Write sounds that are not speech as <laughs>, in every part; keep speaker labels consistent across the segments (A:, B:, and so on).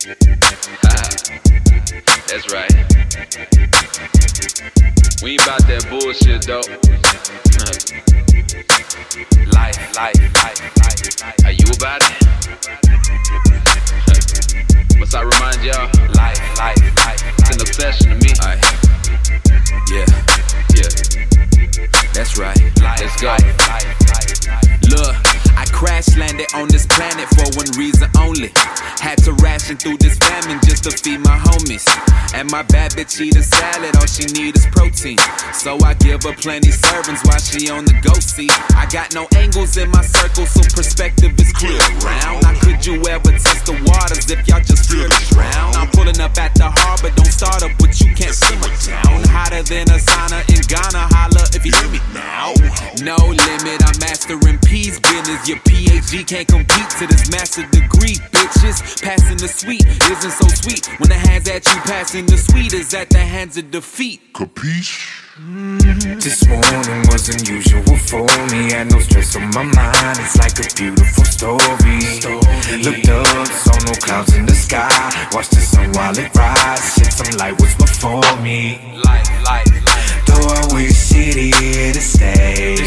A: That's right. We ain't about that bullshit though. <laughs> life, life, life, life. Are you about it? <laughs> Must I remind y'all? Life, life, life. It's an obsession to me. Aye. Yeah, yeah. That's right. Let's go.
B: Look, I crash landed on this planet for one reason only. Had to through this famine just to feed my homies. And my bad bitch eating salad, all she need is protein. So I give her plenty servings while she on the go seat. I got no angles in my circle, so perspective is clear around. How could you ever test the waters if Your PhD can't compete to this master degree, bitches. Passing the sweet isn't so sweet when the hands at you passing the sweet is at the hands of defeat.
C: Capiche?
D: This morning was unusual for me. Had no stress on my mind. It's like a beautiful story. Looked up, saw no clouds in the sky. Watched the sun while it rise. Shed some light was before me. Though I wish it here to stay.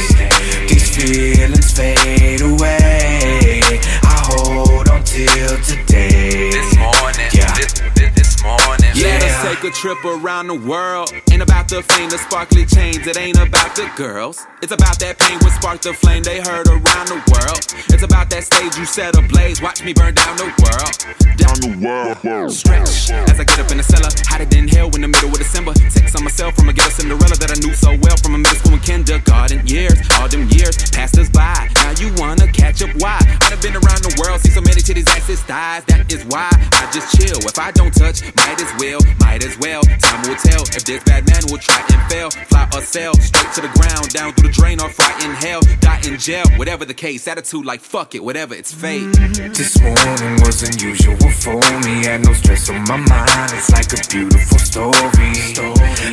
B: Let us
D: Yeah.
B: take a trip around the world. Ain't about the fame, the sparkly chains. It ain't about the girls. It's about that pain what sparked the flame they heard around the world. It's about that stage you set ablaze. Watch me burn down the world. Down
C: the world.
B: Stretch as I get up in the cellar. Hotter than hell in the middle of December. Text on myself from a ghetto Cinderella that I knew so well from a middle school and kindergarten years. All them years passed us by. Now you wanna catch up? Why? I've been around the world, see so many titties, asses, thighs. That is why just chill. If I don't touch, might as well, might as well. Time will tell if this bad man will try and fail. Fly or sail straight to the ground, down through the drain or fry in hell, die in jail. Whatever the case, attitude like fuck it, whatever it's fate. Mm-hmm.
D: This morning was unusual for me. Had no stress on my mind. It's like a beautiful story.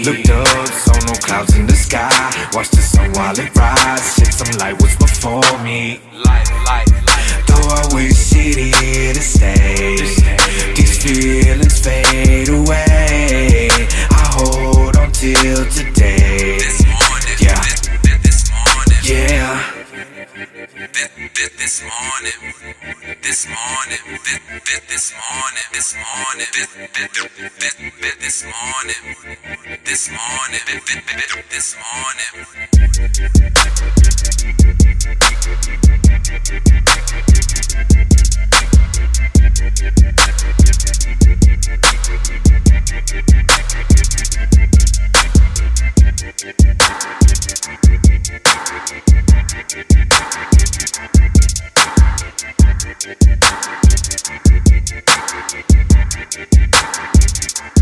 D: Looked up, saw no clouds
A: this, this morning, this morning, this, this, this morning, this morning, this, this, this, this, this morning, this morning, this, this, this morning. Thank you.